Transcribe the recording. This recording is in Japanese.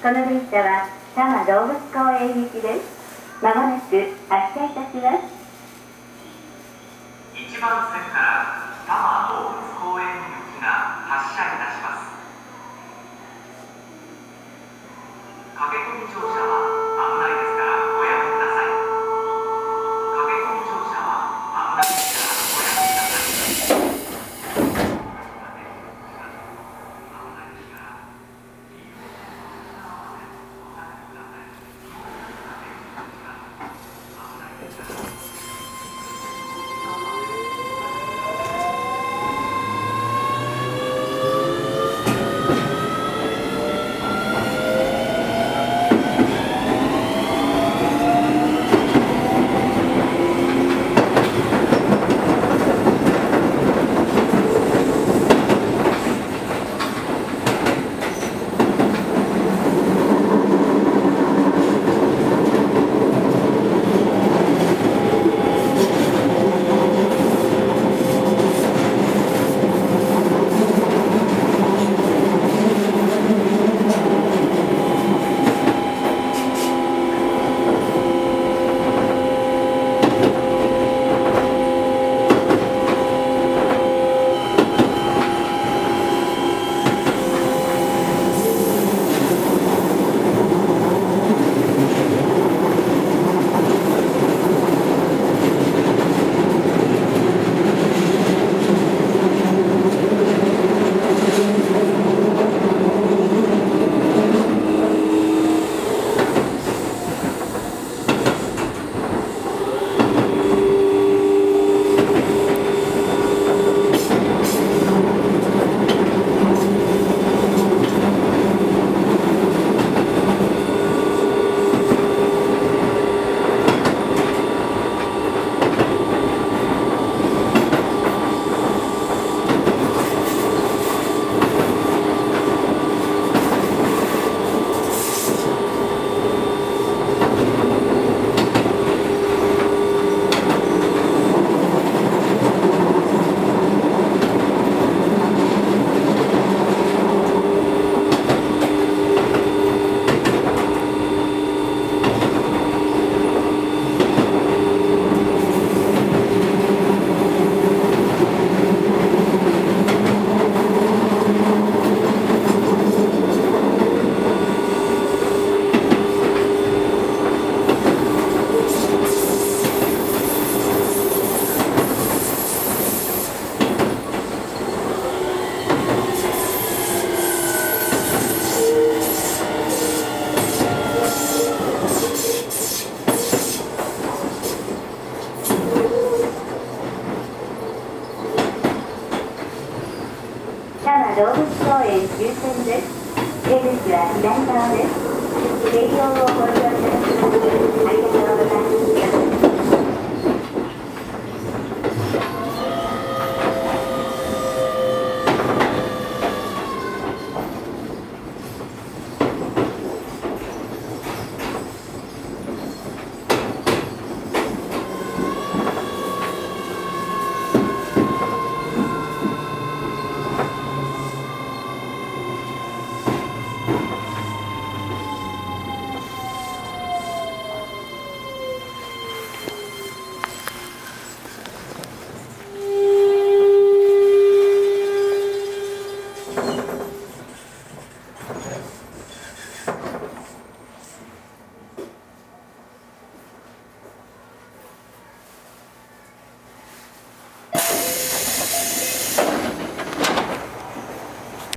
この電車は多摩動物公園行きです。まもなく発車いたします。1番線から多摩動物公園行きが発車いたします駆け込み乗車動物公園終点です。出口は左側です。営業をご利用いただきありがとうございます。